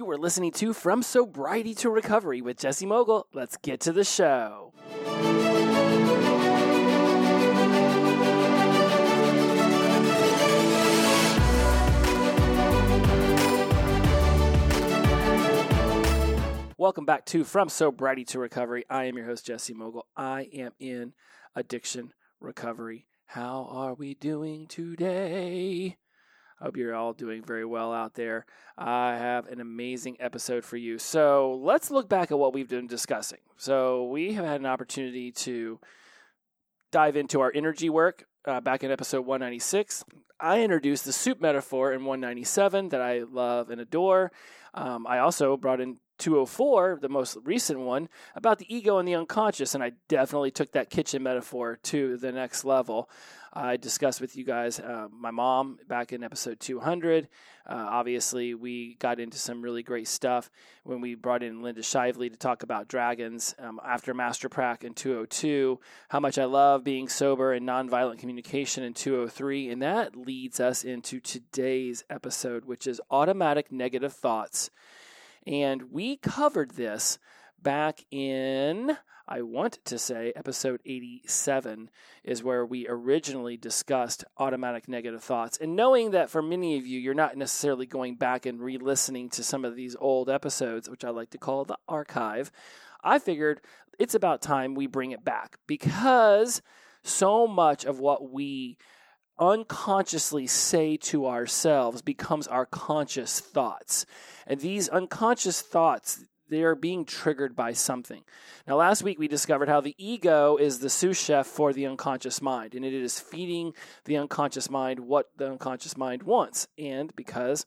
You are listening to From Sobriety to Recovery with Jesse Mogle. Let's get to the show. Welcome back to From Sobriety to Recovery. I am your host, Jesse Mogle. I am in addiction recovery. How are we doing today? Hope you're all doing very well out there. I have an amazing episode for you. So let's look back at what we've been discussing. So we have had an opportunity to dive into our energy work uh, back in episode 196. I introduced the soup metaphor in 197 that I love and adore. Um, I also brought in 204, the most recent one, about the ego and the unconscious. And I definitely took that kitchen metaphor to the next level. I discussed with you guys uh, my mom back in episode 200. Uh, obviously, we got into some really great stuff when we brought in Linda Shively to talk about dragons um, after Master Prac in 202, how much I love being sober and nonviolent communication in 203. And that leads us into today's episode, which is automatic negative thoughts and we covered this back in, I want to say, episode 87 is where we originally discussed automatic negative thoughts. And knowing that for many of you, you're not necessarily going back and re listening to some of these old episodes, which I like to call the archive, I figured it's about time we bring it back because so much of what we unconsciously say to ourselves becomes our conscious thoughts. And these unconscious thoughts, they are being triggered by something. Now, last week we discovered how the ego is the sous chef for the unconscious mind, and it is feeding the unconscious mind what the unconscious mind wants. And because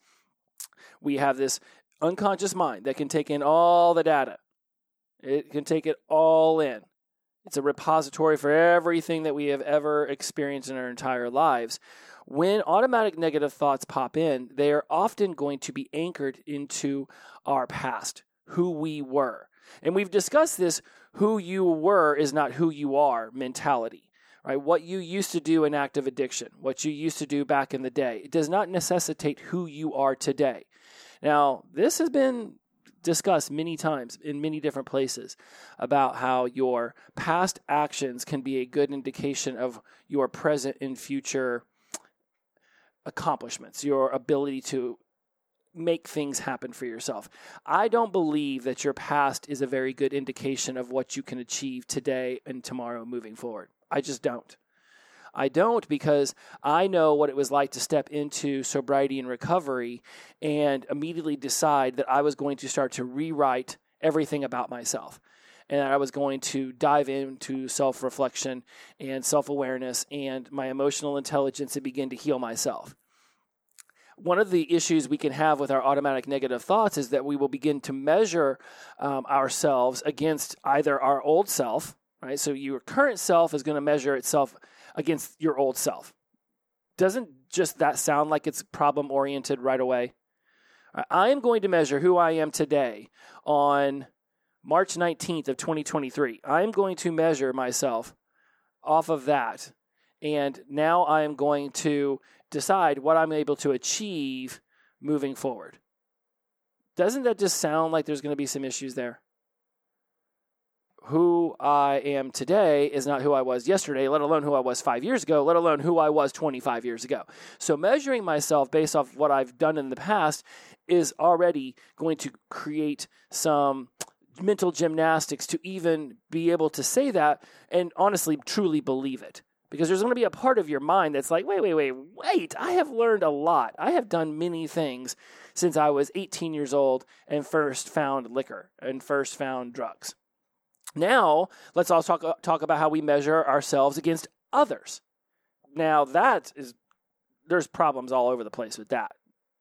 we have this unconscious mind that can take in all the data, it can take it all in. It's a repository for everything that we have ever experienced in our entire lives. When automatic negative thoughts pop in, they are often going to be anchored into our past, who we were. And we've discussed this who you were is not who you are mentality, right? What you used to do in active addiction, what you used to do back in the day, it does not necessitate who you are today. Now, this has been discussed many times in many different places about how your past actions can be a good indication of your present and future accomplishments, your ability to make things happen for yourself. I don't believe that your past is a very good indication of what you can achieve today and tomorrow moving forward. I just don't. I don't because I know what it was like to step into sobriety and recovery and immediately decide that I was going to start to rewrite everything about myself. And that I was going to dive into self reflection and self awareness and my emotional intelligence and begin to heal myself one of the issues we can have with our automatic negative thoughts is that we will begin to measure um, ourselves against either our old self, right? So your current self is going to measure itself against your old self. Doesn't just that sound like it's problem oriented right away? I am going to measure who I am today on March 19th of 2023. I am going to measure myself off of that. And now I am going to decide what I'm able to achieve moving forward. Doesn't that just sound like there's going to be some issues there? who I am today is not who I was yesterday, let alone who I was five years ago, let alone who I was 25 years ago. So, measuring myself based off what I've done in the past is already going to create some mental gymnastics to even be able to say that and honestly, truly believe it. Because there's going to be a part of your mind that's like, wait, wait, wait, wait, I have learned a lot. I have done many things since I was 18 years old and first found liquor and first found drugs. Now, let's also talk, uh, talk about how we measure ourselves against others. Now, that is, there's problems all over the place with that.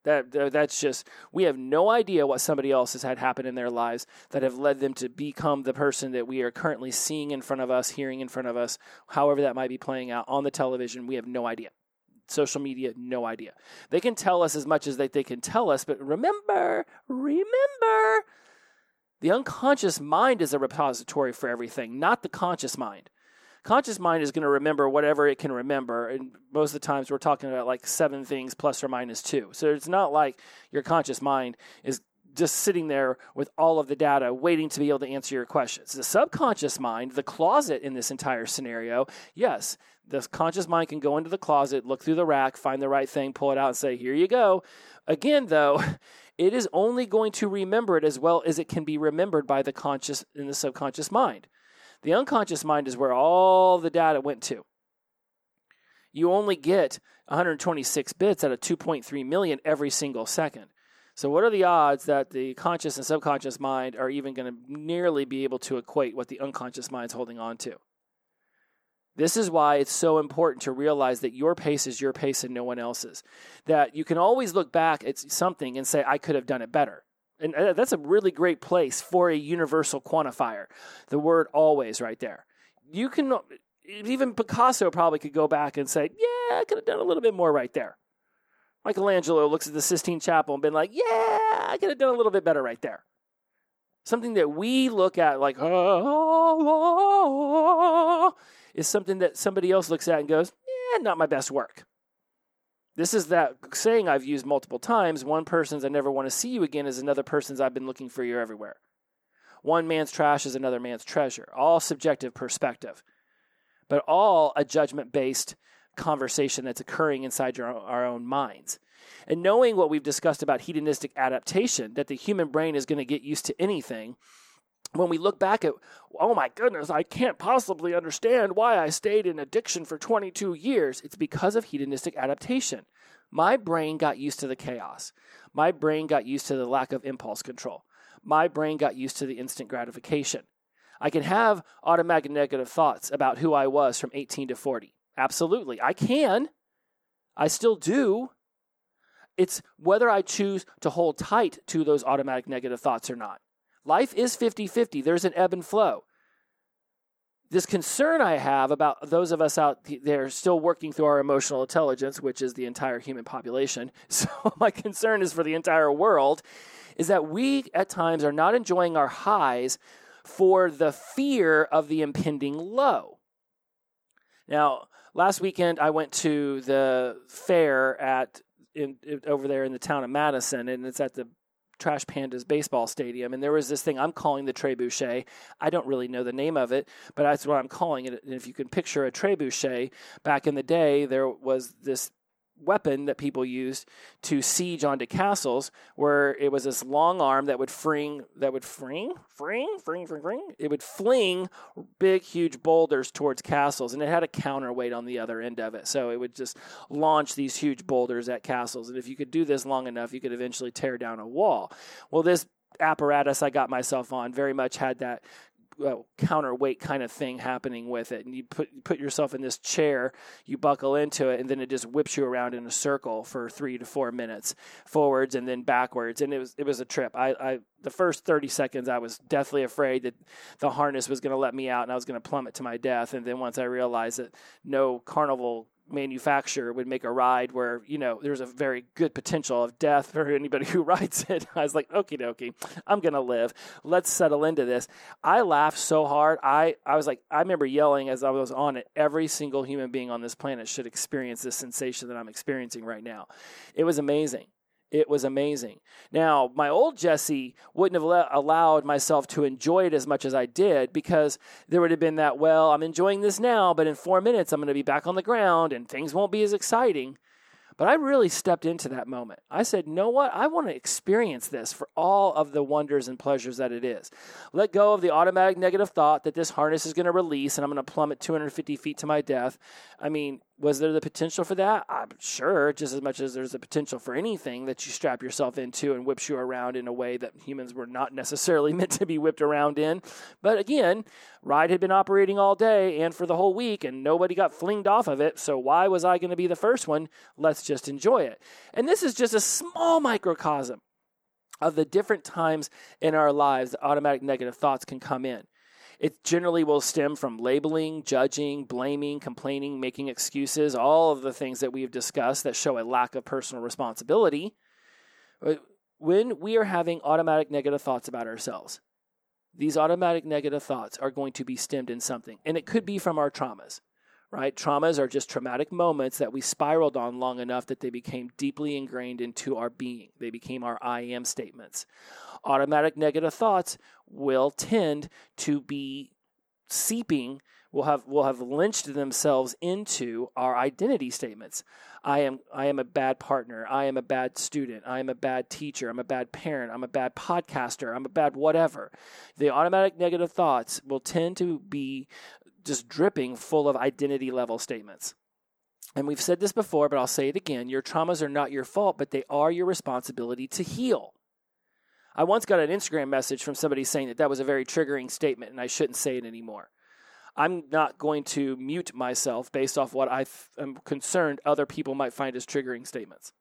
That, that's just we have no idea what somebody else has had happen in their lives that have led them to become the person that we are currently seeing in front of us, hearing in front of us, however that might be playing out on the television. We have no idea. Social media, no idea. They can tell us as much as they, they can tell us, but remember, remember, the unconscious mind is a repository for everything, not the conscious mind. Conscious mind is going to remember whatever it can remember. And most of the times we're talking about like seven things plus or minus two. So it's not like your conscious mind is just sitting there with all of the data waiting to be able to answer your questions. The subconscious mind, the closet in this entire scenario, yes, the conscious mind can go into the closet, look through the rack, find the right thing, pull it out, and say, Here you go. Again, though, it is only going to remember it as well as it can be remembered by the conscious and the subconscious mind. The unconscious mind is where all the data went to. You only get 126 bits out of 2.3 million every single second. So, what are the odds that the conscious and subconscious mind are even going to nearly be able to equate what the unconscious mind is holding on to? This is why it's so important to realize that your pace is your pace and no one else's. That you can always look back at something and say, I could have done it better. And that's a really great place for a universal quantifier. The word always right there. You can, even Picasso probably could go back and say, Yeah, I could have done a little bit more right there. Michelangelo looks at the Sistine Chapel and been like, Yeah, I could have done a little bit better right there. Something that we look at like, oh, is something that somebody else looks at and goes, yeah, not my best work. This is that saying I've used multiple times. One person's I never want to see you again is another person's I've been looking for you everywhere. One man's trash is another man's treasure. All subjective perspective, but all a judgment based conversation that's occurring inside your, our own minds. And knowing what we've discussed about hedonistic adaptation, that the human brain is going to get used to anything, when we look back at, oh my goodness, I can't possibly understand why I stayed in addiction for 22 years, it's because of hedonistic adaptation. My brain got used to the chaos. My brain got used to the lack of impulse control. My brain got used to the instant gratification. I can have automatic negative thoughts about who I was from 18 to 40. Absolutely. I can. I still do. It's whether I choose to hold tight to those automatic negative thoughts or not. Life is 50 50, there's an ebb and flow. This concern I have about those of us out there still working through our emotional intelligence, which is the entire human population. So, my concern is for the entire world, is that we at times are not enjoying our highs for the fear of the impending low. Now, last weekend I went to the fair at in, over there in the town of Madison, and it's at the Trash Pandas baseball stadium, and there was this thing I'm calling the trebuchet. I don't really know the name of it, but that's what I'm calling it. And if you can picture a trebuchet, back in the day, there was this weapon that people used to siege onto castles, where it was this long arm that would fring, that would fring, fring, fring, fring, fring. It would fling big, huge boulders towards castles, and it had a counterweight on the other end of it. So it would just launch these huge boulders at castles. And if you could do this long enough, you could eventually tear down a wall. Well, this apparatus I got myself on very much had that counterweight kind of thing happening with it. And you put put yourself in this chair, you buckle into it, and then it just whips you around in a circle for three to four minutes, forwards and then backwards. And it was it was a trip. I, I the first thirty seconds, I was deathly afraid that the harness was going to let me out and I was going to plummet to my death. And then once I realized that no carnival manufacturer would make a ride where you know there's a very good potential of death for anybody who rides it. I was like, okie dokie, I'm gonna live. Let's settle into this. I laughed so hard. I I was like, I remember yelling as I was on it. Every single human being on this planet should experience this sensation that I'm experiencing right now. It was amazing. It was amazing. Now, my old Jesse wouldn't have allowed myself to enjoy it as much as I did because there would have been that, well, I'm enjoying this now, but in four minutes I'm going to be back on the ground and things won't be as exciting. But I really stepped into that moment. I said, you know what? I want to experience this for all of the wonders and pleasures that it is. Let go of the automatic negative thought that this harness is going to release and I'm going to plummet 250 feet to my death. I mean, was there the potential for that? I'm sure, just as much as there's a potential for anything that you strap yourself into and whips you around in a way that humans were not necessarily meant to be whipped around in. But again, ride had been operating all day and for the whole week, and nobody got flinged off of it. So why was I going to be the first one? Let's just enjoy it. And this is just a small microcosm of the different times in our lives that automatic negative thoughts can come in. It generally will stem from labeling, judging, blaming, complaining, making excuses, all of the things that we've discussed that show a lack of personal responsibility. Uh, when we are having automatic negative thoughts about ourselves, these automatic negative thoughts are going to be stemmed in something. And it could be from our traumas, right? Traumas are just traumatic moments that we spiraled on long enough that they became deeply ingrained into our being. They became our I am statements. Automatic negative thoughts will tend to be seeping will have will have lynched themselves into our identity statements. I am I am a bad partner. I am a bad student. I am a bad teacher. I'm a bad parent. I'm a bad podcaster. I'm a bad whatever. The automatic negative thoughts will tend to be just dripping full of identity level statements. And we've said this before, but I'll say it again. Your traumas are not your fault, but they are your responsibility to heal. I once got an Instagram message from somebody saying that that was a very triggering statement and I shouldn't say it anymore. I'm not going to mute myself based off what I am concerned other people might find as triggering statements.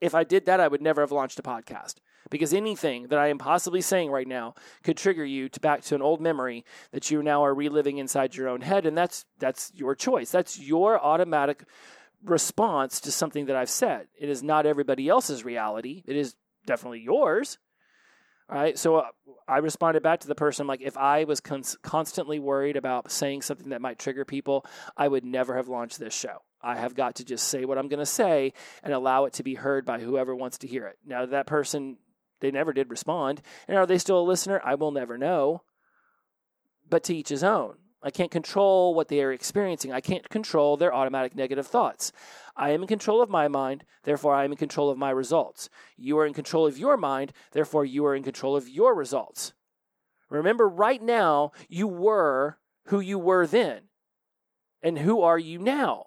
If I did that, I would never have launched a podcast because anything that I am possibly saying right now could trigger you to back to an old memory that you now are reliving inside your own head, and that's that's your choice. That's your automatic response to something that I've said. It is not everybody else's reality. It is definitely yours. Right. So uh, I responded back to the person like, if I was cons- constantly worried about saying something that might trigger people, I would never have launched this show. I have got to just say what I'm going to say and allow it to be heard by whoever wants to hear it. Now, that person, they never did respond. And are they still a listener? I will never know. But to each his own. I can't control what they are experiencing. I can't control their automatic negative thoughts. I am in control of my mind, therefore I am in control of my results. You are in control of your mind, therefore you are in control of your results. Remember, right now, you were who you were then. And who are you now?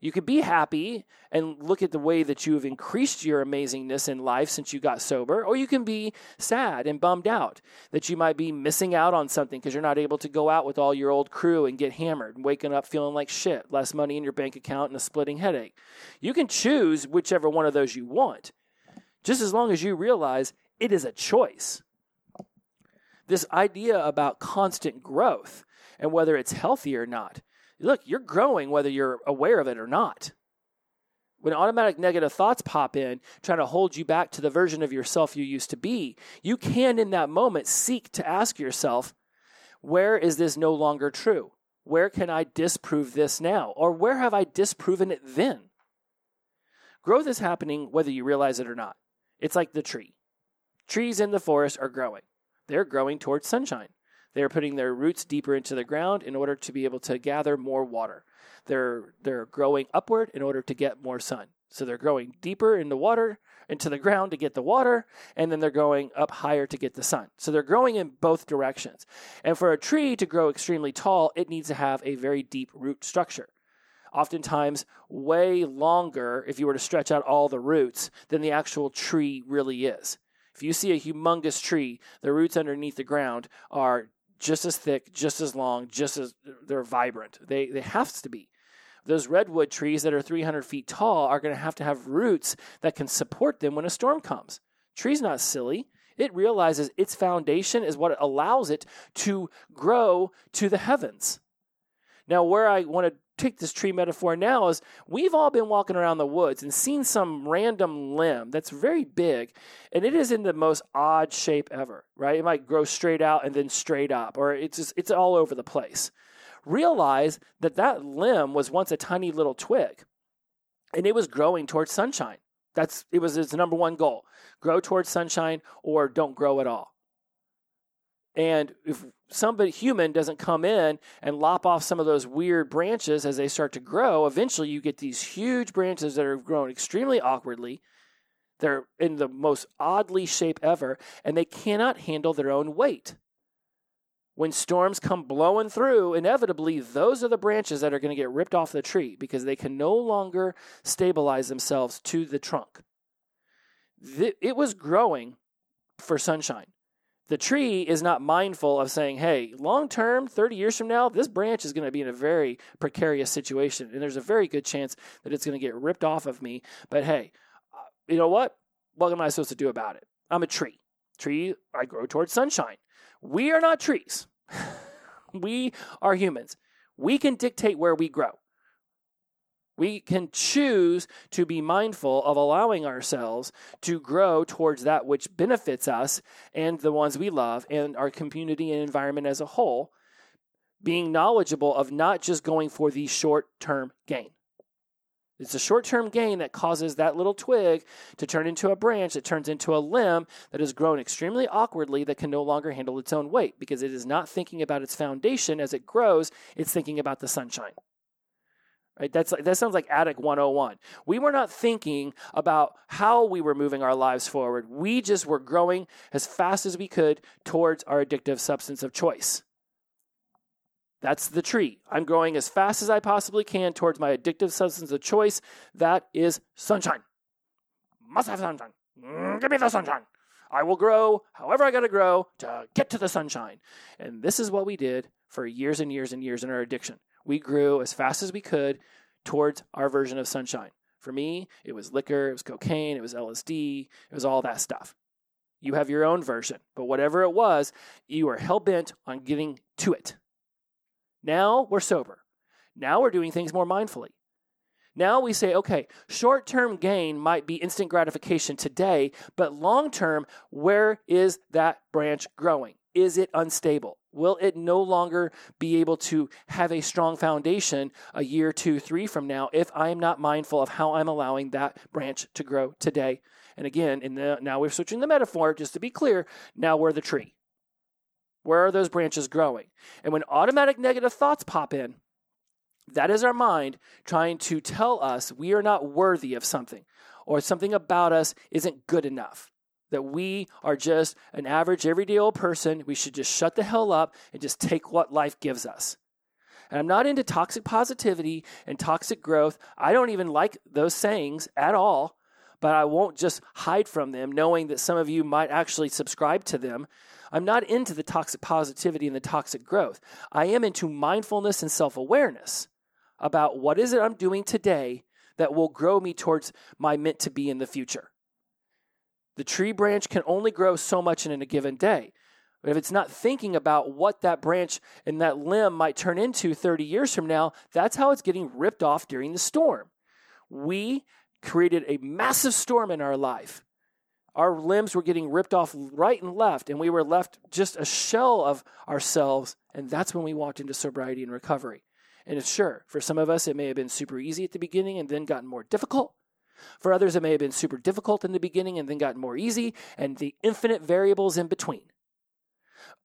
You could be happy and look at the way that you have increased your amazingness in life since you got sober, or you can be sad and bummed out that you might be missing out on something because you're not able to go out with all your old crew and get hammered and waking up feeling like shit, less money in your bank account and a splitting headache. You can choose whichever one of those you want, just as long as you realize it is a choice. This idea about constant growth and whether it's healthy or not look, you're growing whether you're aware of it or not. When automatic negative thoughts pop in, trying to hold you back to the version of yourself you used to be, you can, in that moment, seek to ask yourself, where is this no longer true? Where can I disprove this now? Or where have I disproven it then? Growth is happening whether you realize it or not. It's like the tree. Trees in the forest are growing, they're growing towards sunshine. They're putting their roots deeper into the ground in order to be able to gather more water. They're they're growing upward in order to get more sun. So they're growing deeper in the water into the ground to get the water, and then they're going up higher to get the sun. So they're growing in both directions. And for a tree to grow extremely tall, it needs to have a very deep root structure. Oftentimes, way longer if you were to stretch out all the roots than the actual tree really is. If you see a humongous tree, the roots underneath the ground are just as thick, just as long, just as they're vibrant. They they have to be. Those redwood trees that are 300 feet tall are going to have to have roots that can support them when a storm comes. Tree's not silly. It realizes its foundation is what allows it to grow to the heavens. Now, where I want to take this tree metaphor now is we've all been walking around the woods and seen some random limb that's very big and it is in the most odd shape ever, right? It might grow straight out and then straight up or it's just it's all over the place. Realize that that limb was once a tiny little twig and it was growing towards sunshine. That's it was its number one goal. Grow towards sunshine or don't grow at all. And if somebody human doesn't come in and lop off some of those weird branches as they start to grow, eventually you get these huge branches that are grown extremely awkwardly. They're in the most oddly shape ever, and they cannot handle their own weight. When storms come blowing through, inevitably those are the branches that are going to get ripped off the tree because they can no longer stabilize themselves to the trunk. It was growing for sunshine the tree is not mindful of saying, hey, long term, 30 years from now, this branch is going to be in a very precarious situation. And there's a very good chance that it's going to get ripped off of me. But hey, uh, you know what? What am I supposed to do about it? I'm a tree. Tree, I grow towards sunshine. We are not trees. we are humans. We can dictate where we grow. We can choose to be mindful of allowing ourselves to grow towards that which benefits us and the ones we love and our community and environment as a whole being knowledgeable of not just going for the short term gain. It's a short term gain that causes that little twig to turn into a branch that turns into a limb that has grown extremely awkwardly that can no longer handle its own weight because it is not thinking about its foundation as it grows, it's thinking about the sunshine. Right? That's that sounds like Attic 101. We were not thinking about how we were moving our lives forward. We just were growing as fast as we could towards our addictive substance of choice. That's the tree. I'm growing as fast as I possibly can towards my addictive substance of choice. That is sunshine. Must have sunshine. Mm, give me the sunshine. I will grow however I got to grow to get to the sunshine. And this is what we did for years and years and years in our addiction. We grew as fast as we could towards our version of sunshine. For me, it was liquor, it was cocaine, it was LSD, it was all that stuff. You have your own version, but whatever it was, you are hell bent on getting to it. Now we're sober. Now we're doing things more mindfully. Now we say, okay, short term gain might be instant gratification today, but long term, where is that branch growing? Is it unstable? Will it no longer be able to have a strong foundation a year, two, three from now if I am not mindful of how I'm allowing that branch to grow today? And again, in the, now we're switching the metaphor, just to be clear, now we're the tree. Where are those branches growing? And when automatic negative thoughts pop in, that is our mind trying to tell us we are not worthy of something or something about us isn't good enough. That we are just an average, everyday old person. We should just shut the hell up and just take what life gives us. And I'm not into toxic positivity and toxic growth. I don't even like those sayings at all, but I won't just hide from them, knowing that some of you might actually subscribe to them I'm not into the toxic positivity and the toxic growth. I am into mindfulness and self awareness about what is it I'm doing today that will grow me towards my meant to be in the future. The tree branch can only grow so much in a given day. But if it's not thinking about what that branch and that limb might turn into 30 years from now, that's how it's getting ripped off during the storm. We created a massive storm in our life our limbs were getting ripped off right and left, and we were left just a shell of ourselves. And that's when we walked into sobriety and recovery. And it's sure, for some of us, it may have been super easy at the beginning and then gotten more difficult. For others, it may have been super difficult in the beginning and then gotten more easy, and the infinite variables in between.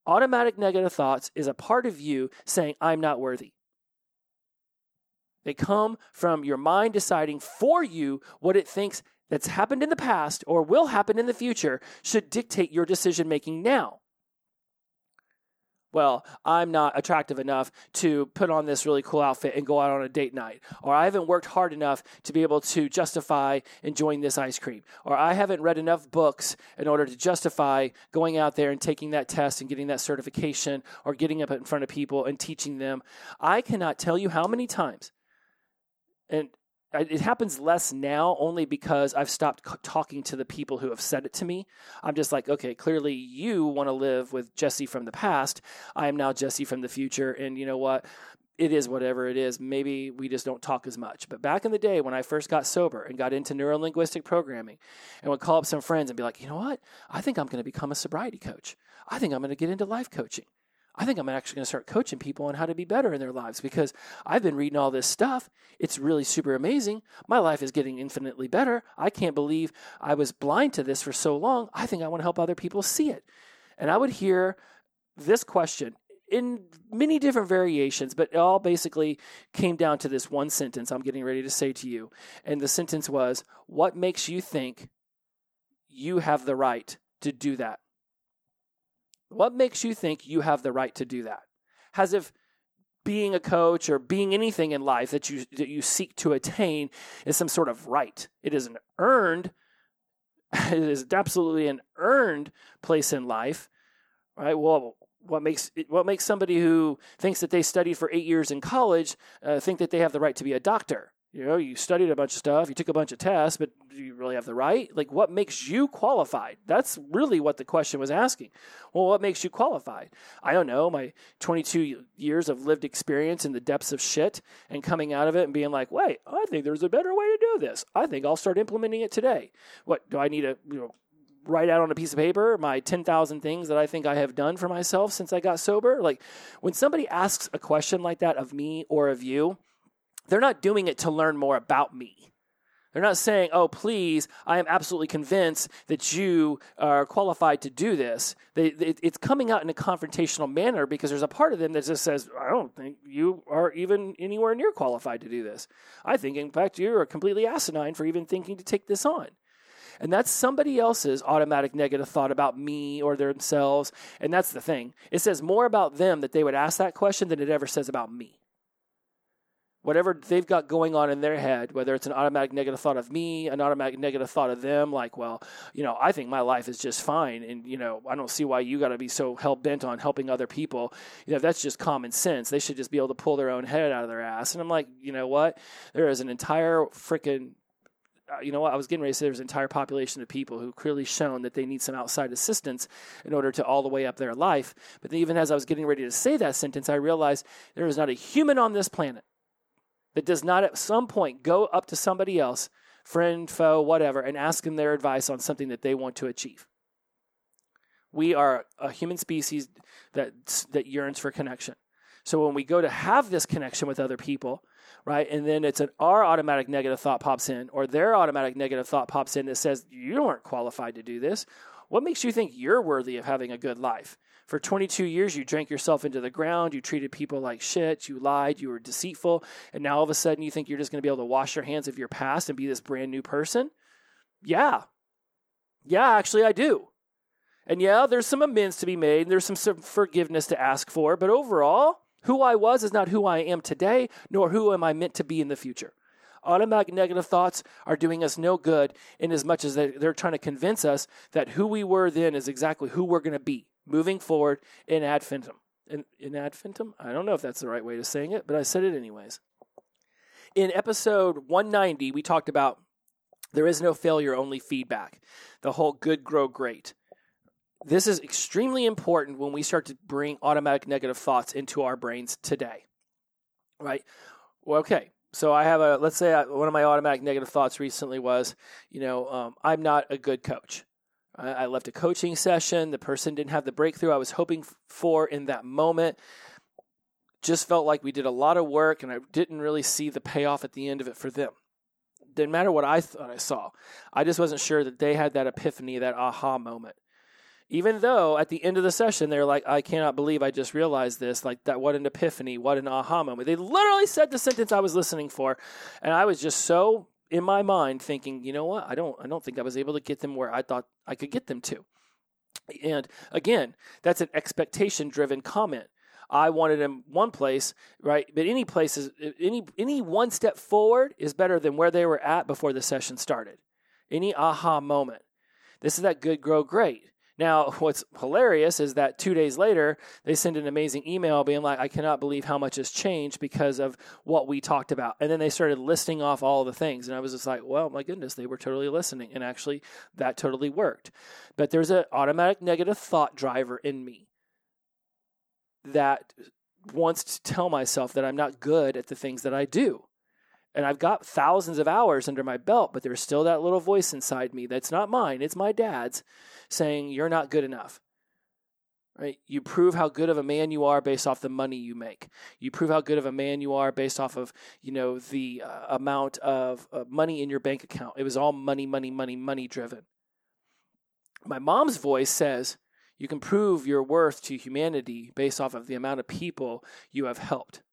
Automatic negative thoughts is a part of you saying, I'm not worthy. They come from your mind deciding for you what it thinks that's happened in the past or will happen in the future should dictate your decision making now. Well, I'm not attractive enough to put on this really cool outfit and go out on a date night. Or I haven't worked hard enough to be able to justify enjoying this ice cream. Or I haven't read enough books in order to justify going out there and taking that test and getting that certification or getting up in front of people and teaching them. I cannot tell you how many times, and it happens less now only because I've stopped talking to the people who have said it to me. I'm just like, okay, clearly you want to live with Jesse from the past. I am now Jesse from the future. And you know what? It is whatever it is. Maybe we just don't talk as much. But back in the day when I first got sober and got into neuro linguistic programming and would call up some friends and be like, you know what? I think I'm going to become a sobriety coach. I think I'm going to get into life coaching. I think I'm actually going to start coaching people on how to be better in their lives because I've been reading all this stuff. It's really super amazing. My life is getting infinitely better. I can't believe I was blind to this for so long. I think I want to help other people see it. And I would hear this question in many different variations, but it all basically came down to this one sentence I'm getting ready to say to you. And the sentence was, What makes you think you have the right to do that? What makes you think you have the right to do that? As if being a coach or being anything in life that you that you seek to attain is some sort of right. It is an earned it is absolutely an earned place in life. Right? Well, what makes what makes somebody who thinks that they studied for 8 years in college uh, think that they have the right to be a doctor? You know, you studied a bunch of stuff, you took a bunch of tests, but do you really have the right? Like, what makes you qualified? That's really what the question was asking. Well, what makes you qualified? I don't know. My 22 years of lived experience in the depths of shit and coming out of it and being like, wait, I think there's a better way to do this. I think I'll start implementing it today. What do I need to, you know, write out on a piece of paper my 10,000 things that I think I have done for myself since I got sober. Like when somebody asks a question like that of me or of you, they're not doing it to learn more about me. They're not saying, oh, please, I am absolutely convinced that you are qualified to do this. It's coming out in a confrontational manner because there's a part of them that just says, I don't think you are even anywhere near qualified to do this. I think, in fact, you are completely asinine for even thinking to take this on. And that's somebody else's automatic negative thought about me or themselves. And that's the thing. It says more about them that they would ask that question than it ever says about me whatever they've got going on in their head, whether it's an automatic negative thought of me, an automatic negative thought of them, like, well, you know, I think my life is just fine. And, you know, I don't see why you got to be so hell bent on helping other people. You know, that's just common sense. They should just be able to pull their own head out of their ass. And I'm like, you know what? There is an entire freaking uh, you know what? I was getting ready to say there's an entire population of people who clearly shown that they need some outside assistance in order to all the way up their life. But even as I was getting ready to say that sentence, I realized there is not a human on this planet that does not at some point go up to somebody else, friend, foe, whatever, and ask them their advice on something that they want to achieve. We are a human species that, that yearns for connection. So when we go to have this connection with other people, right, and then it's an our automatic negative thought pops in, or their automatic negative thought pops in that says, You aren't qualified to do this. What makes you think you're worthy of having a good life? For 22 years, you drank yourself into the ground. You treated people like shit. You lied. You were deceitful. And now all of a sudden, you think you're just going to be able to wash your hands of your past and be this brand new person? Yeah. Yeah, actually, I do. And yeah, there's some amends to be made. And there's some, some forgiveness to ask for. But overall, who I was is not who I am today, nor who am I meant to be in the future. Automatic negative thoughts are doing us no good in as much as they're trying to convince us that who we were then is exactly who we're going to be moving forward in ad infinitum. In, in ad infinitum? I don't know if that's the right way to saying it, but I said it anyways. In episode 190, we talked about there is no failure, only feedback. The whole good grow great. This is extremely important when we start to bring automatic negative thoughts into our brains today. Right? Well, okay. So I have a, let's say I, one of my automatic negative thoughts recently was, you know, um, I'm not a good coach. I left a coaching session. The person didn't have the breakthrough I was hoping for in that moment. Just felt like we did a lot of work and I didn't really see the payoff at the end of it for them. Didn't matter what I thought I saw. I just wasn't sure that they had that epiphany, that aha moment. Even though at the end of the session they're like, I cannot believe I just realized this. Like that, what an epiphany, what an aha moment. They literally said the sentence I was listening for. And I was just so in my mind thinking, you know what? I don't I don't think I was able to get them where I thought I could get them to. And again, that's an expectation driven comment. I wanted them one place, right? But any place is any any one step forward is better than where they were at before the session started. Any aha moment. This is that good grow great. Now, what's hilarious is that two days later, they send an amazing email being like, I cannot believe how much has changed because of what we talked about. And then they started listing off all the things. And I was just like, well, my goodness, they were totally listening. And actually, that totally worked. But there's an automatic negative thought driver in me that wants to tell myself that I'm not good at the things that I do and I've got thousands of hours under my belt, but there's still that little voice inside me that's not mine, it's my dad's saying, You're not good enough. Right? You prove how good of a man you are based off the money you make. You prove how good of a man you are based off of, you know, the uh, amount of uh, money in your bank account. It was all money, money, money, money driven. My mom's voice says, you can prove your worth to humanity based off of the amount of people you have helped.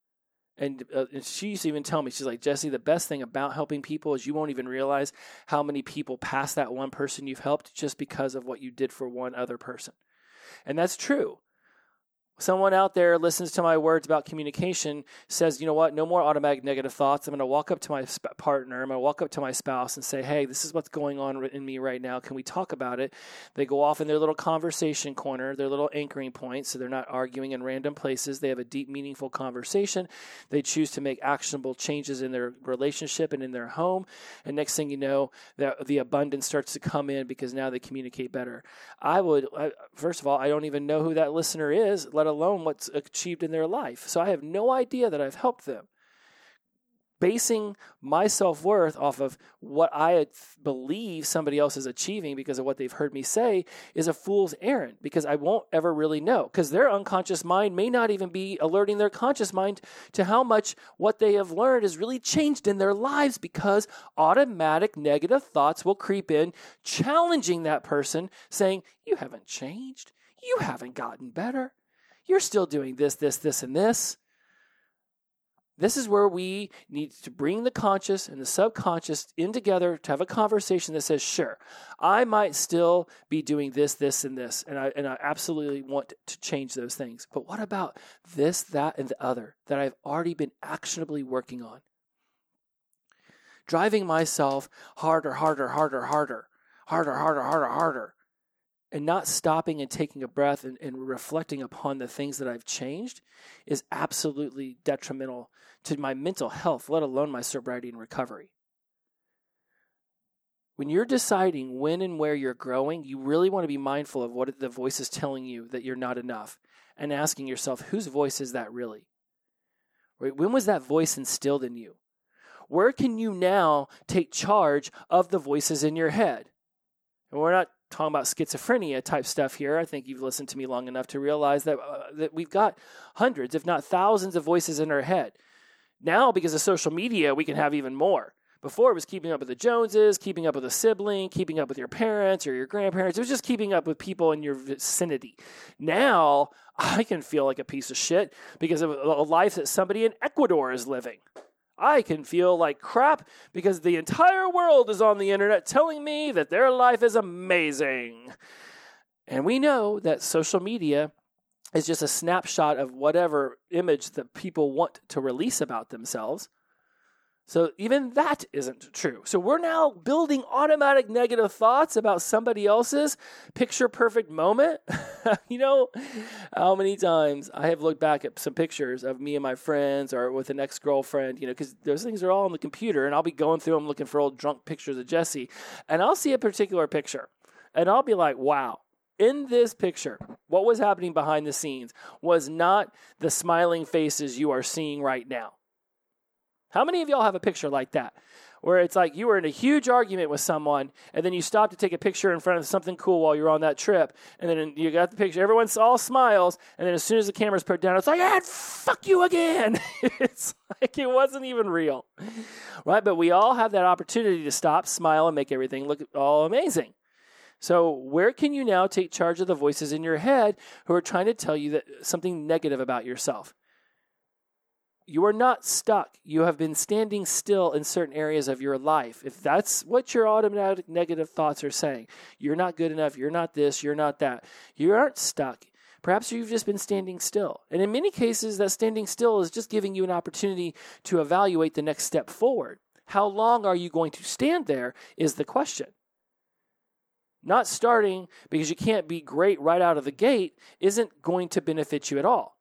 And, uh, and she used to even tell me, she's like, Jesse, the best thing about helping people is you won't even realize how many people pass that one person you've helped just because of what you did for one other person. And that's true someone out there listens to my words about communication says you know what? No more automatic negative thoughts. I'm going to walk up to my sp- partner. I'm going to walk up to my spouse and say hey this is what's going on in me right now. Can we talk about it they go off in their little conversation corner their little anchoring point so they're not arguing in random places. They have a deep meaningful conversation. They choose to make actionable changes in their relationship and in their home. And next thing you know that the abundance starts to come in because now they communicate better. I would I, first of all i don't even know who that listener is. Let alone what's achieved in their life. So I have no idea that I've helped them. basing my self worth off of what I believe somebody else is achieving because of what they've heard me say is a fool's errand because I won't ever really know because their unconscious mind may not even be alerting their conscious mind to how much what they have learned has really changed in their lives because automatic negative thoughts will creep in, challenging that person, saying, You haven't changed. You haven't gotten better. You're still doing this, this, this, and this. This is where we need to bring the conscious and the subconscious in together to have a conversation that says, sure, I might still be doing this, this, and this, and I, and I absolutely want to change those things. But what about this, that, and the other that I've already been actionably working on? Driving myself harder, harder, harder, harder, harder, harder, harder, harder, and not stopping and taking a breath and, and reflecting upon the things that I've changed is absolutely detrimental to my mental health, let alone my sobriety and recovery. When you're deciding when and where you're growing, you really want to be mindful of what the voice is telling you that you're not enough and asking yourself, whose voice is that really? Right? When was that voice instilled in you? Where can you now take charge of the voices in your head? And we're not talking about schizophrenia type stuff here. I think you've listened to me long enough to realize that uh, that we've got hundreds, if not thousands, of voices in our head. Now, because of social media, we can have even more. Before it was keeping up with the Joneses, keeping up with a sibling, keeping up with your parents or your grandparents. It was just keeping up with people in your vicinity. Now I can feel like a piece of shit because of a life that somebody in Ecuador is living. I can feel like crap because the entire world is on the internet telling me that their life is amazing. And we know that social media is just a snapshot of whatever image that people want to release about themselves. So even that isn't true. So we're now building automatic negative thoughts about somebody else's picture perfect moment. you know how many times I have looked back at some pictures of me and my friends or with an ex girlfriend, you know, because those things are all on the computer and I'll be going through them looking for old drunk pictures of Jesse and I'll see a particular picture and I'll be like, wow, in this picture, what was happening behind the scenes was not the smiling faces you are seeing right now. How many of y'all have a picture like that? Where it's like you were in a huge argument with someone, and then you stop to take a picture in front of something cool while you're on that trip, and then you got the picture. Everyone's all smiles, and then as soon as the camera's put down, it's like, ah, fuck you again. it's like it wasn't even real, right? But we all have that opportunity to stop, smile, and make everything look all amazing. So, where can you now take charge of the voices in your head who are trying to tell you that something negative about yourself? You are not stuck. You have been standing still in certain areas of your life. If that's what your automatic negative thoughts are saying, you're not good enough, you're not this, you're not that, you aren't stuck. Perhaps you've just been standing still. And in many cases, that standing still is just giving you an opportunity to evaluate the next step forward. How long are you going to stand there is the question. Not starting because you can't be great right out of the gate isn't going to benefit you at all.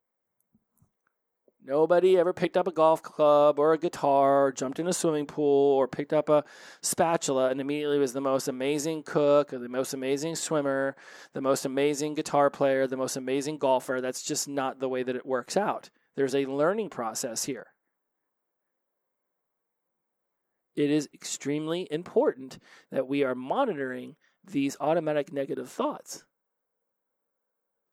Nobody ever picked up a golf club or a guitar, jumped in a swimming pool, or picked up a spatula and immediately was the most amazing cook, or the most amazing swimmer, the most amazing guitar player, the most amazing golfer. That's just not the way that it works out. There's a learning process here. It is extremely important that we are monitoring these automatic negative thoughts.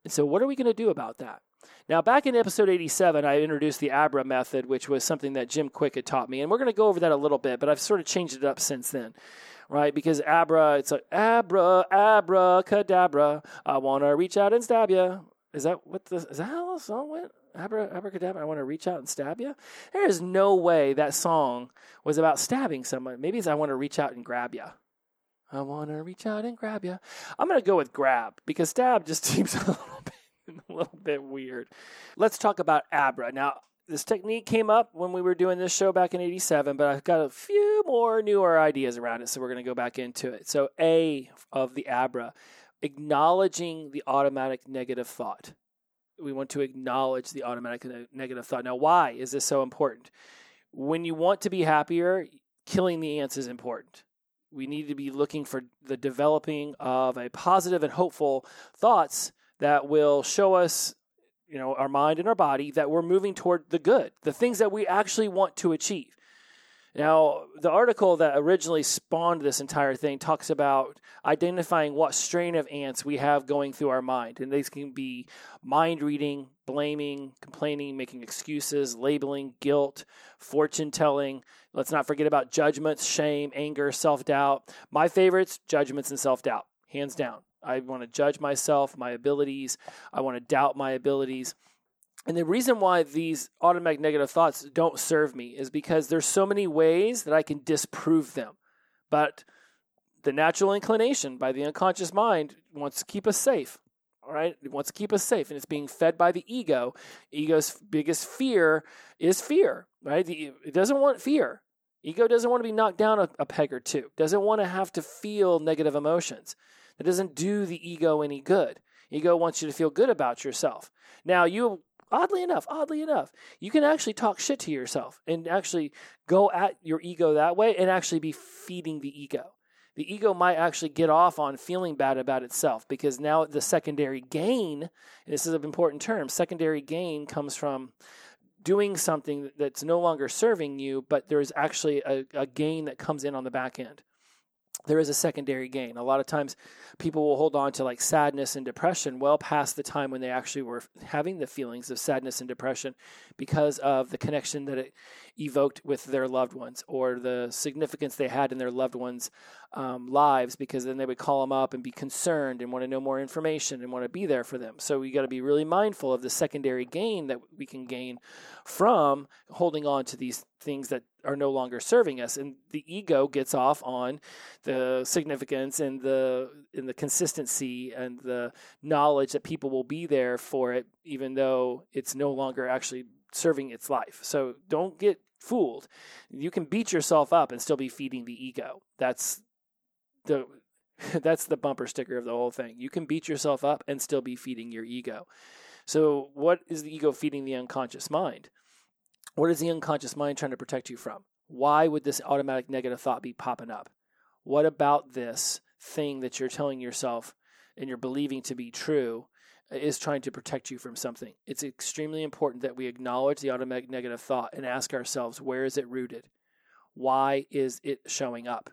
And so, what are we going to do about that? Now, back in episode 87, I introduced the ABRA method, which was something that Jim Kwik had taught me. And we're going to go over that a little bit, but I've sort of changed it up since then, right? Because ABRA, it's like ABRA, ABRA, cadabra. I want to reach out and stab you. Is that what the, is that how the song went? Abra, abracadabra, I want to reach out and stab you. There is no way that song was about stabbing someone. Maybe it's I want to reach out and grab you. I want to reach out and grab you. I'm going to go with grab because stab just seems a little a little bit weird. Let's talk about Abra. Now, this technique came up when we were doing this show back in 87, but I've got a few more newer ideas around it, so we're going to go back into it. So, A of the Abra, acknowledging the automatic negative thought. We want to acknowledge the automatic negative thought. Now, why is this so important? When you want to be happier, killing the ants is important we need to be looking for the developing of a positive and hopeful thoughts that will show us you know our mind and our body that we're moving toward the good the things that we actually want to achieve Now, the article that originally spawned this entire thing talks about identifying what strain of ants we have going through our mind. And these can be mind reading, blaming, complaining, making excuses, labeling, guilt, fortune telling. Let's not forget about judgments, shame, anger, self doubt. My favorites, judgments and self doubt, hands down. I want to judge myself, my abilities. I want to doubt my abilities. And the reason why these automatic negative thoughts don't serve me is because there's so many ways that I can disprove them. But the natural inclination by the unconscious mind wants to keep us safe. All right, it wants to keep us safe, and it's being fed by the ego. Ego's biggest fear is fear, right? The, it doesn't want fear. Ego doesn't want to be knocked down a, a peg or two. Doesn't want to have to feel negative emotions. That doesn't do the ego any good. Ego wants you to feel good about yourself. Now, you oddly enough, oddly enough, you can actually talk shit to yourself and actually go at your ego that way and actually be feeding the ego. The ego might actually get off on feeling bad about itself because now the secondary gain, and this is an important term, secondary gain comes from doing something that's no longer serving you, but there's actually a, a gain that comes in on the back end there is a secondary gain. A lot of times people will hold on to like sadness and depression well past the time when they actually were having the feelings of sadness and depression because of the connection that it evoked with their loved ones or the significance they had in their loved ones' um, lives because then they would call them up and be concerned and want to know more information and want to be there for them. So we got to be really mindful of the secondary gain that we can gain from holding on to these things that are no longer serving us. And the ego gets off on the significance and the and the consistency and the knowledge that people will be there for it even though it's no longer actually serving its life. So don't get fooled. You can beat yourself up and still be feeding the ego. That's the that's the bumper sticker of the whole thing. You can beat yourself up and still be feeding your ego. So what is the ego feeding the unconscious mind what is the unconscious mind trying to protect you from? Why would this automatic negative thought be popping up? What about this thing that you're telling yourself and you're believing to be true is trying to protect you from something? It's extremely important that we acknowledge the automatic negative thought and ask ourselves, where is it rooted? Why is it showing up?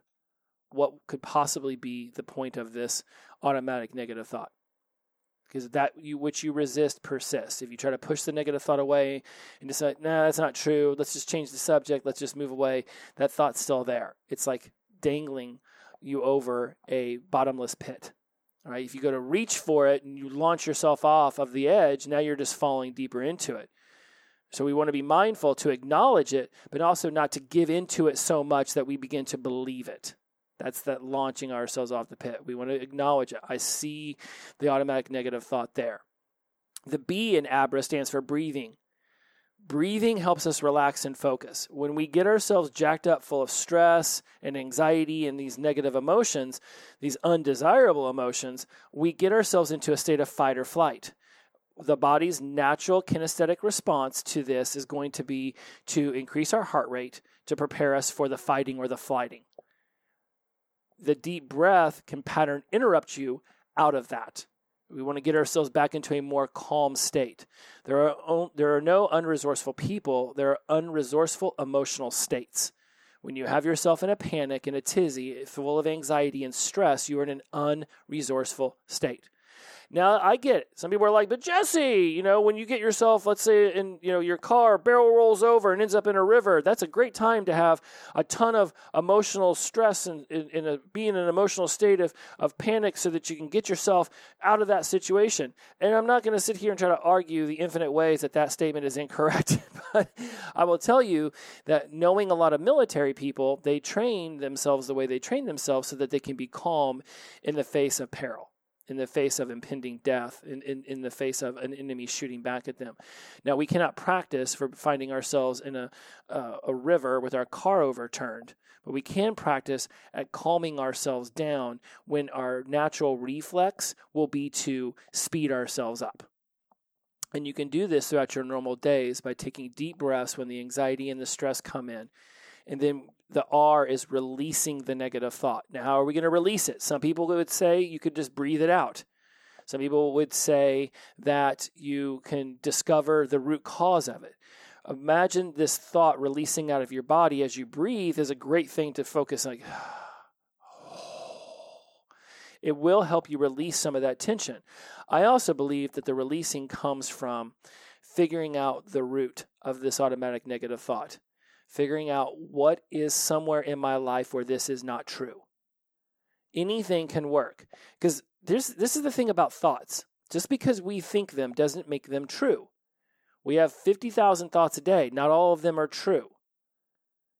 What could possibly be the point of this automatic negative thought? Because that you which you resist persists. If you try to push the negative thought away and decide, nah, that's not true. Let's just change the subject. Let's just move away. That thought's still there. It's like dangling you over a bottomless pit. All right. If you go to reach for it and you launch yourself off of the edge, now you're just falling deeper into it. So we want to be mindful to acknowledge it, but also not to give into it so much that we begin to believe it. That's that launching ourselves off the pit. We want to acknowledge it. I see the automatic negative thought there. The B in ABRA stands for breathing. Breathing helps us relax and focus. When we get ourselves jacked up full of stress and anxiety and these negative emotions, these undesirable emotions, we get ourselves into a state of fight or flight. The body's natural kinesthetic response to this is going to be to increase our heart rate to prepare us for the fighting or the flighting the deep breath can pattern interrupt you out of that. We want to get ourselves back into a more calm state. There are, there are no unresourceful people, there are unresourceful emotional states. When you have yourself in a panic, in a tizzy, full of anxiety and stress, you are in an unresourceful state. Now I get it. Some people are like, but Jesse, you know, when you get yourself, let's say, in you know your car barrel rolls over and ends up in a river, that's a great time to have a ton of emotional stress and in, in a, be in an emotional state of of panic, so that you can get yourself out of that situation. And I'm not going to sit here and try to argue the infinite ways that that statement is incorrect, but I will tell you that knowing a lot of military people, they train themselves the way they train themselves so that they can be calm in the face of peril in the face of impending death, in, in, in the face of an enemy shooting back at them. Now, we cannot practice for finding ourselves in a, uh, a river with our car overturned, but we can practice at calming ourselves down when our natural reflex will be to speed ourselves up. And you can do this throughout your normal days by taking deep breaths when the anxiety and the stress come in. And then the R is releasing the negative thought. Now, how are we going to release it? Some people would say you could just breathe it out. Some people would say that you can discover the root cause of it. Imagine this thought releasing out of your body as you breathe is a great thing to focus like it will help you release some of that tension. I also believe that the releasing comes from figuring out the root of this automatic negative thought, figuring out what is somewhere in my life where this is not true. Anything can work because this is the thing about thoughts. Just because we think them doesn't make them true. We have 50,000 thoughts a day. Not all of them are true.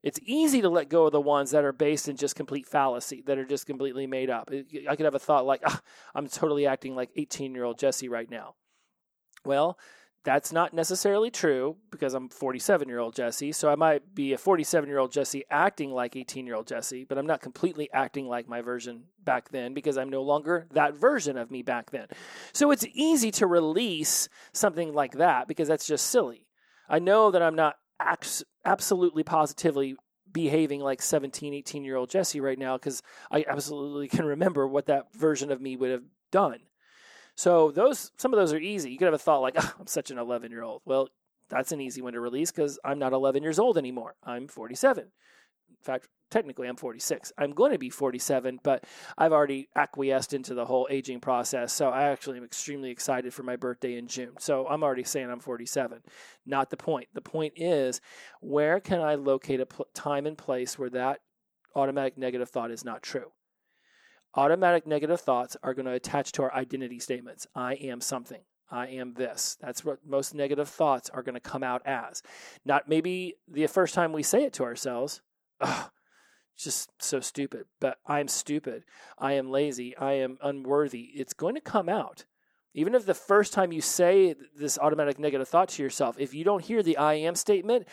It's easy to let go of the ones that are based in just complete fallacy, that are just completely made up. I could have a thought like, ah, I'm totally acting like 18 year old Jesse right now. Well, that's not necessarily true because I'm 47 year old Jesse. So I might be a 47 year old Jesse acting like 18 year old Jesse, but I'm not completely acting like my version back then because I'm no longer that version of me back then. So it's easy to release something like that because that's just silly. I know that I'm not absolutely positively behaving like 17, 18 year old Jesse right now because I absolutely can remember what that version of me would have done. So those some of those are easy. You could have a thought like, oh, "I'm such an 11 year old." Well, that's an easy one to release because I'm not 11 years old anymore. I'm 47. In fact, technically I'm 46. I'm going to be 47, but I've already acquiesced into the whole aging process. So I actually am extremely excited for my birthday in June. So I'm already saying I'm 47. Not the point. The point is, where can I locate a pl- time and place where that automatic negative thought is not true? Automatic negative thoughts are going to attach to our identity statements. I am something. I am this. That's what most negative thoughts are going to come out as. Not maybe the first time we say it to ourselves, just so stupid, but I'm stupid. I am lazy. I am unworthy. It's going to come out. Even if the first time you say this automatic negative thought to yourself, if you don't hear the I am statement,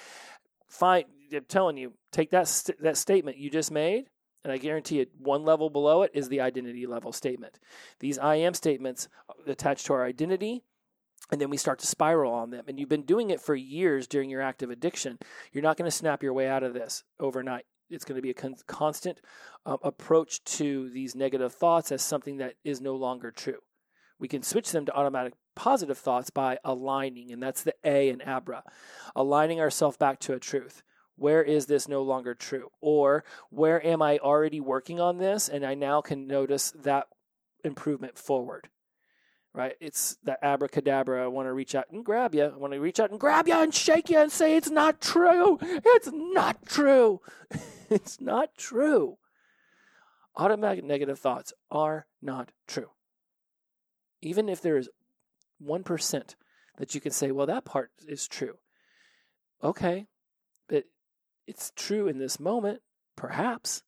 fine. I'm telling you, take that, st- that statement you just made and I guarantee it, one level below it is the identity level statement. These I am statements attach to our identity, and then we start to spiral on them. And you've been doing it for years during your active addiction. You're not going to snap your way out of this overnight. It's going to be a con- constant um, approach to these negative thoughts as something that is no longer true. We can switch them to automatic positive thoughts by aligning, and that's the A in ABRA, aligning ourselves back to a truth where is this no longer true? Or where am I already working on this and I now can notice that improvement forward? Right? It's that abracadabra. I want to reach out and grab you. I want to reach out and grab you and shake you and say, It's not true. It's not true. it's not true. Automatic negative thoughts are not true. Even if there is 1% that you can say, Well, that part is true. Okay, it's true in this moment, perhaps,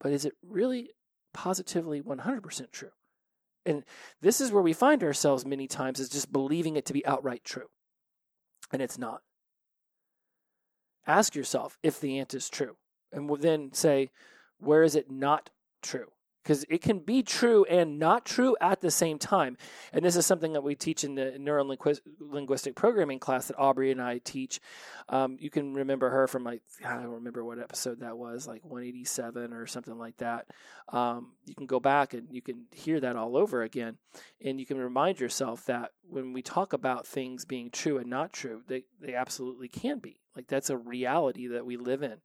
but is it really positively 100% true? And this is where we find ourselves many times is just believing it to be outright true. And it's not. Ask yourself if the ant is true, and then say, where is it not true? Because it can be true and not true at the same time. And this is something that we teach in the neurolinguistic programming class that Aubrey and I teach. Um, you can remember her from like, I don't remember what episode that was, like 187 or something like that. Um, you can go back and you can hear that all over again. And you can remind yourself that when we talk about things being true and not true, they, they absolutely can be. Like that's a reality that we live in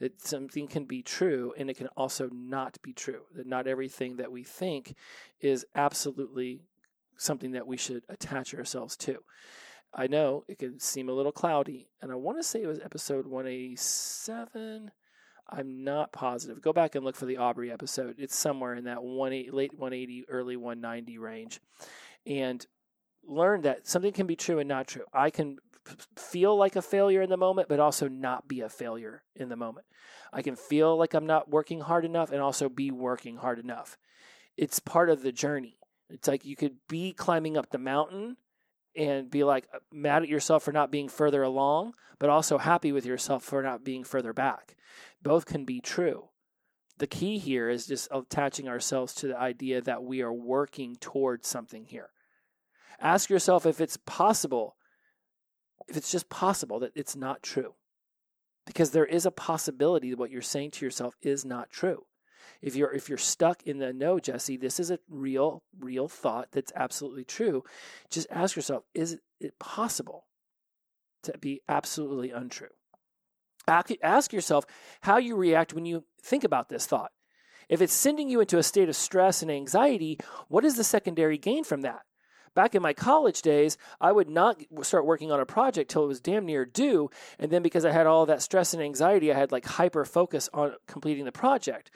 that something can be true and it can also not be true. That not everything that we think is absolutely something that we should attach ourselves to. I know it can seem a little cloudy, and I want to say it was episode 187. I'm not positive. Go back and look for the Aubrey episode. It's somewhere in that 180, late 180, early 190 range. And learn that something can be true and not true. I can feel like a failure in the moment, but also not be a failure in the moment. I can feel like I'm not working hard enough and also be working hard enough. It's part of the journey. It's like you could be climbing up the mountain and be like uh, mad at yourself for not being further along, but also happy with yourself for not being further back. Both can be true. The key here is just attaching ourselves to the idea that we are working towards something here. Ask yourself if it's possible if it's just possible that it's not true. Because there is a possibility that what you're saying to yourself is not true. If you're if you're stuck in the no, Jesse, this is a real, real thought that's absolutely true. Just ask yourself, is it possible? to be absolutely untrue. Ask yourself how you react when you think about this thought. If it's sending you into a state of stress and anxiety, what is the secondary gain from that? Back in my college days, I would not start working on a project till it was damn near due. And then because I had all that stress and anxiety, I had like hyper focus on completing the project.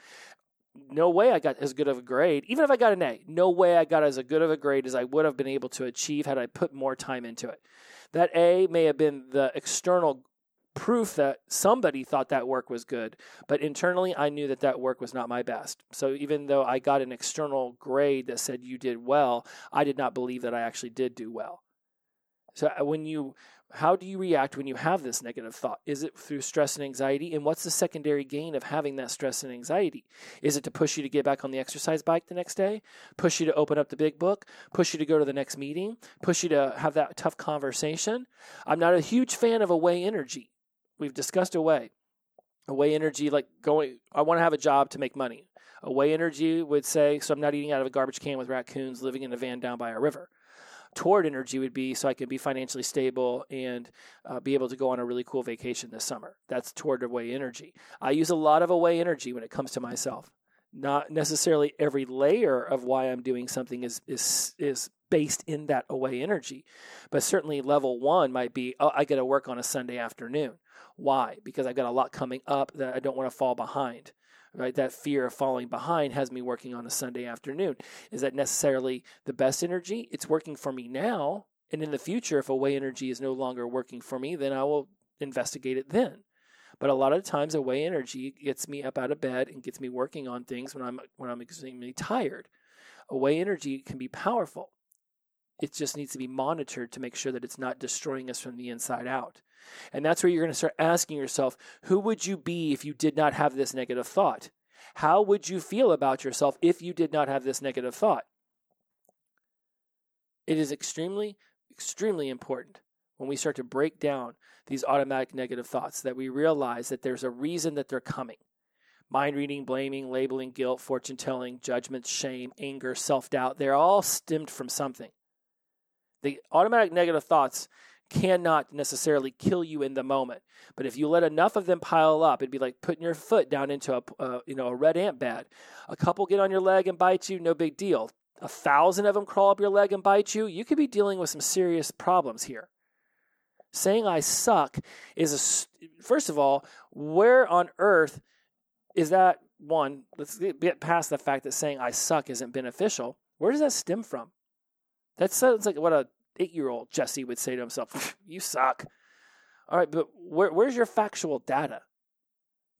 No way I got as good of a grade. Even if I got an A, no way I got as good of a grade as I would have been able to achieve had I put more time into it. That A may have been the external proof that somebody thought that work was good. But internally, I knew that that work was not my best. So even though I got an external grade that said you did well, I did not believe that I actually did do well. So uh, when you how do you react when you have this negative thought? Is it through stress and anxiety? And what's the secondary gain of having that stress and anxiety? Is it to push you to get back on the exercise bike the next day? Push you to open up the big book? Push you to go to the next meeting? Push you to have that tough conversation? I'm not a huge fan of away energy we've discussed away. Away energy, like going, I want to have a job to make money. Away energy would say, so I'm not eating out of a garbage can with raccoons living in a van down by a river. Toward energy would be so I can be financially stable and uh, be able to go on a really cool vacation this summer. That's toward away energy. I use a lot of away energy when it comes to myself. Not necessarily every layer of why I'm doing something is is is based in that away energy, but certainly level one might be oh, I got to work on a Sunday afternoon. Why? Because I've got a lot coming up that I don't want to fall behind. Right? That fear of falling behind has me working on a Sunday afternoon. Is that necessarily the best energy? It's working for me now. And in the future, if away energy is no longer working for me, then I will investigate it then. But a lot of times, away energy gets me up out of bed and gets me working on things when I'm when I'm extremely tired. Away energy can be powerful. It just needs to be monitored to make sure that it's not destroying us from the inside out. And that's where you're going to start asking yourself who would you be if you did not have this negative thought? How would you feel about yourself if you did not have this negative thought? It is extremely, extremely important when we start to break down these automatic negative thoughts that we realize that there's a reason that they're coming. Mind reading, blaming, labeling, guilt, fortune telling, judgment, shame, anger, self doubt, they're all stemmed from something. The automatic negative thoughts cannot necessarily kill you in the moment. But if you let enough of them pile up, it'd be like putting your foot down into a uh, you know a red ant bed. A couple get on your leg and bite you, no big deal. A thousand of them crawl up your leg and bite you, you could be dealing with some serious problems here. Saying I suck is a first of all, where on earth is that one? Let's get past the fact that saying I suck isn't beneficial. Where does that stem from? That sounds like what a eight year old Jesse would say to himself, You suck. All right, but where, where's your factual data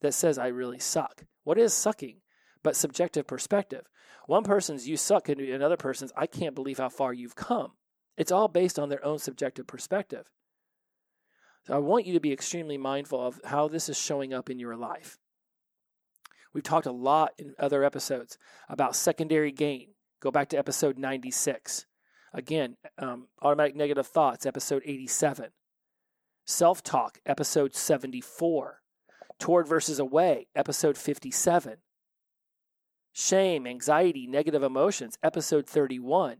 that says I really suck? What is sucking but subjective perspective? One person's you suck and another person's I can't believe how far you've come. It's all based on their own subjective perspective. So I want you to be extremely mindful of how this is showing up in your life. We've talked a lot in other episodes about secondary gain. Go back to episode 96. Again, um, Automatic Negative Thoughts, episode 87. Self Talk, episode 74. Toward versus Away, episode 57. Shame, Anxiety, Negative Emotions, episode 31.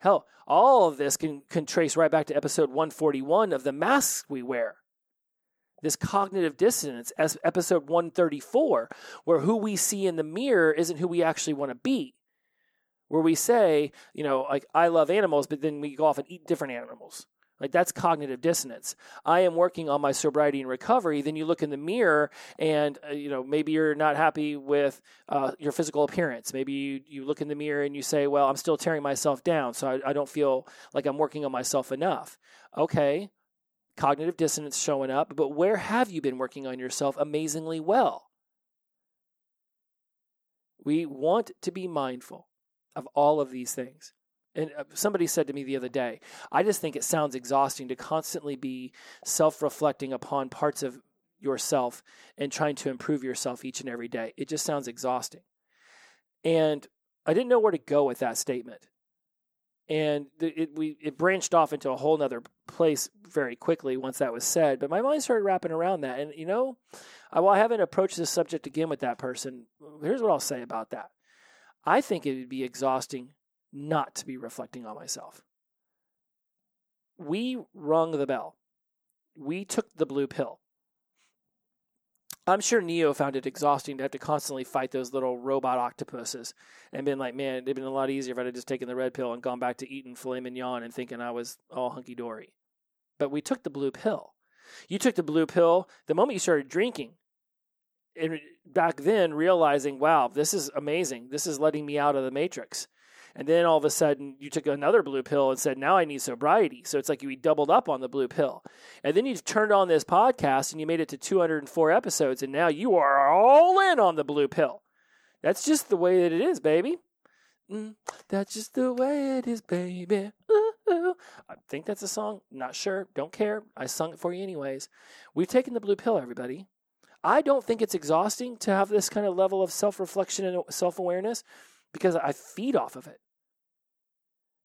Hell, all of this can, can trace right back to episode 141 of The Masks We Wear. This cognitive dissonance, as episode 134, where who we see in the mirror isn't who we actually want to be where we say, you know, like I love animals, but then we go off and eat different animals. Like that's cognitive dissonance. I am working on my sobriety and recovery. Then you look in the mirror, and uh, you know maybe you're not happy with uh, your physical appearance. Maybe you, you look in the mirror and you say, "Well, I'm still tearing myself down, so I, I don't feel like I'm working on myself enough." Okay, cognitive dissonance showing up, but where have you been working on yourself amazingly well? We want to be mindful of all of these things. And uh, somebody said to me the other day, I just think it sounds exhausting to constantly be self reflecting upon parts of yourself and trying to improve yourself each and every day. It just sounds exhausting. And I didn't know where to go with that statement. And it, we, it branched off into a whole other place very quickly once that was said. But my mind started wrapping around that. And, you know, I, while I haven't approached this subject again with that person, here's what I'll say about that. I think it would be exhausting not to be reflecting on myself. We rung the bell. we took the blue pill. I'm sure Neo found it exhausting to have to constantly fight those little robot octopuses and been like, man, it'd been a lot easier if I'd have just taken the red pill and gone back to eating filet mignon and thinking I was all hunky dory. But we took the blue pill. You took the blue pill the moment you started drinking. And back then, realizing, wow, this is amazing. This is letting me out of the matrix. And then all of a sudden, you took another blue pill and said, now I need sobriety. So it's like you doubled up on the blue pill. And then you turned on this podcast and you made it to 204 episodes. And now you are all in on the blue pill. That's just the way that it is, baby. Mm, that's just the way it is, baby. Ooh, ooh. I think that's a song. Not sure. Don't care. I sung it for you anyways. We've taken the blue pill, everybody. I don't think it's exhausting to have this kind of level of self reflection and self awareness because I feed off of it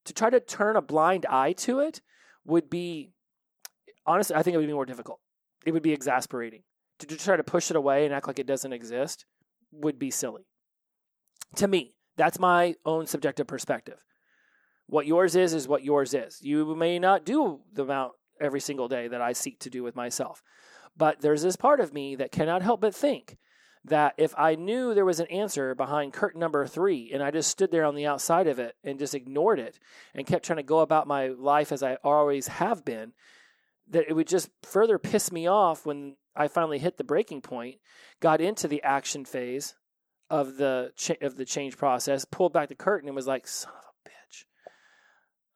to try to turn a blind eye to it would be honestly, I think it would be more difficult. It would be exasperating. To, try to push it away and act like it doesn't exist would be silly. To me, that's my own subjective perspective. What yours is, is what yours is. You may not do the amount every single day that I seek to do with myself. But there's this part of me that cannot help but think that if I knew there was an answer behind curtain number three and I just stood there on the outside of it and just ignored it and kept trying to go about my life as I always have been, that it would just further piss me off when I finally hit the breaking point, got into the action phase of the cha- of the change process, pulled back the curtain and was like, "Son of a bitch."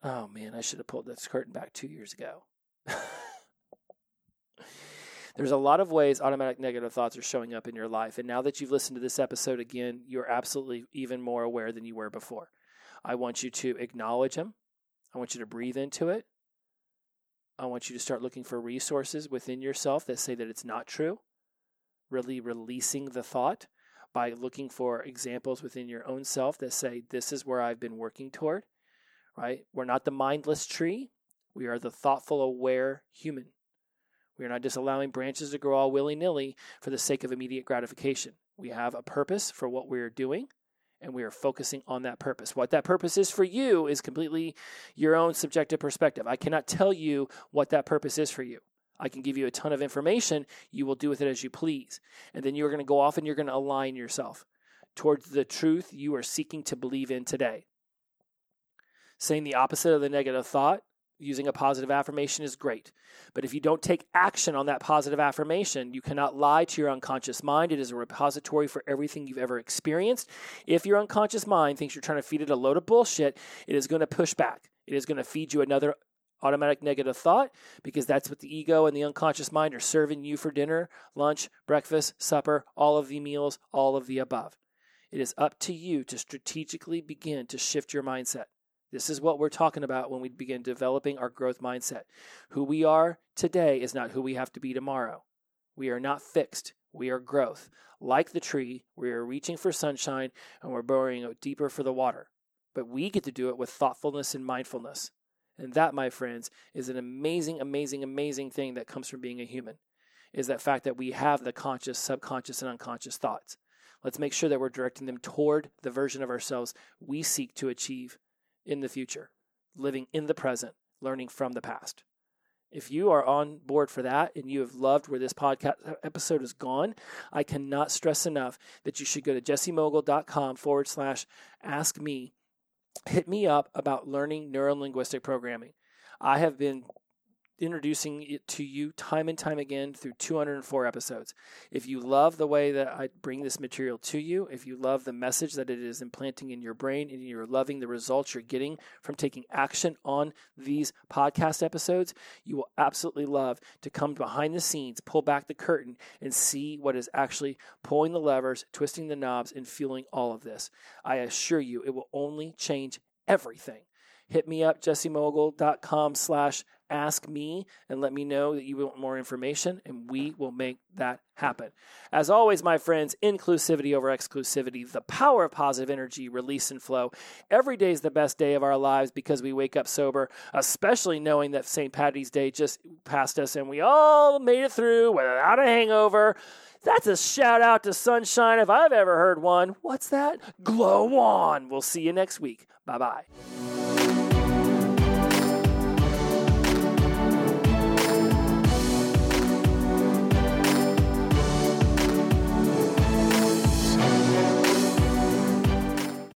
Oh man, I should have pulled this curtain back 2 years ago. There's a lot of ways automatic negative thoughts are showing up in your life. And now that you've listened to this episode again, you're absolutely even more aware than you were before. I want you to acknowledge them. I want you to breathe into it. I want you to start looking for resources within yourself that say that it's not true. Really releasing the thought by looking for examples within your own self that say, This is where I've been working toward, right? We're not the mindless tree. We are the thoughtful, aware human. We are not just allowing branches to grow all willy nilly for the sake of immediate gratification. We have a purpose for what we are doing, and we are focusing on that purpose. What that purpose is for you is completely your own subjective perspective. I cannot tell you what that purpose is for you. I can give you a ton of information. You will do with it as you please. And then you're going to go off and you're going to align yourself towards the truth you are seeking to believe in today. Saying the opposite of the negative thought using a positive affirmation is great. But if you don't take action on that positive affirmation, you cannot lie to your unconscious mind. It is a repository for everything you've ever experienced. If your unconscious mind thinks you're trying to feed it a load of bullshit, it is going to push back. It is going to feed you another automatic negative thought because that's what the ego and the unconscious mind are serving you for dinner, lunch, breakfast, supper, all of the meals, all of the above. It is up to you to strategically begin to shift your mindset. This is what we're talking about when we begin developing our growth mindset. Who we are today is not who we have to be tomorrow. We are not fixed. We are growth. Like the tree, we are reaching for sunshine and we're burrowing deeper for the water. But we get to do it with thoughtfulness and mindfulness. And that, my friends, is an amazing, amazing, amazing thing that comes from being a human. Is that fact that we have the conscious, subconscious, and unconscious thoughts. Let's make sure that we're directing them toward the version of ourselves we seek to achieve in the future, living in the present, learning from the past. If you are on board for that and you have loved where this podcast episode has gone, I cannot stress enough that you should go to jessemogle.com forward slash ask me. Hit me up about learning neurolinguistic programming. I have been introducing it to you time and time again through 204 episodes. If you love the way that I bring this material to you, if you love the message that it is implanting in your brain and you're loving the results you're getting from taking action on these podcast episodes, you will absolutely love to come behind the scenes, pull back the curtain, and see what is actually pulling the levers, twisting the knobs, and fueling all of this. I assure you, it will only change everything hit me up jessemogle.com slash ask me and let me know that you want more information, and we will make that happen. As always, my friends, inclusivity over exclusivity, the power of positive energy, release and flow. Every day is the best day of our lives because we wake up sober, especially knowing that St. Patty's Day just passed us and we all made it through without a hangover. That's a shout out to sunshine if I've ever heard one. What's that? Glow on. We'll see you next week. Bye bye.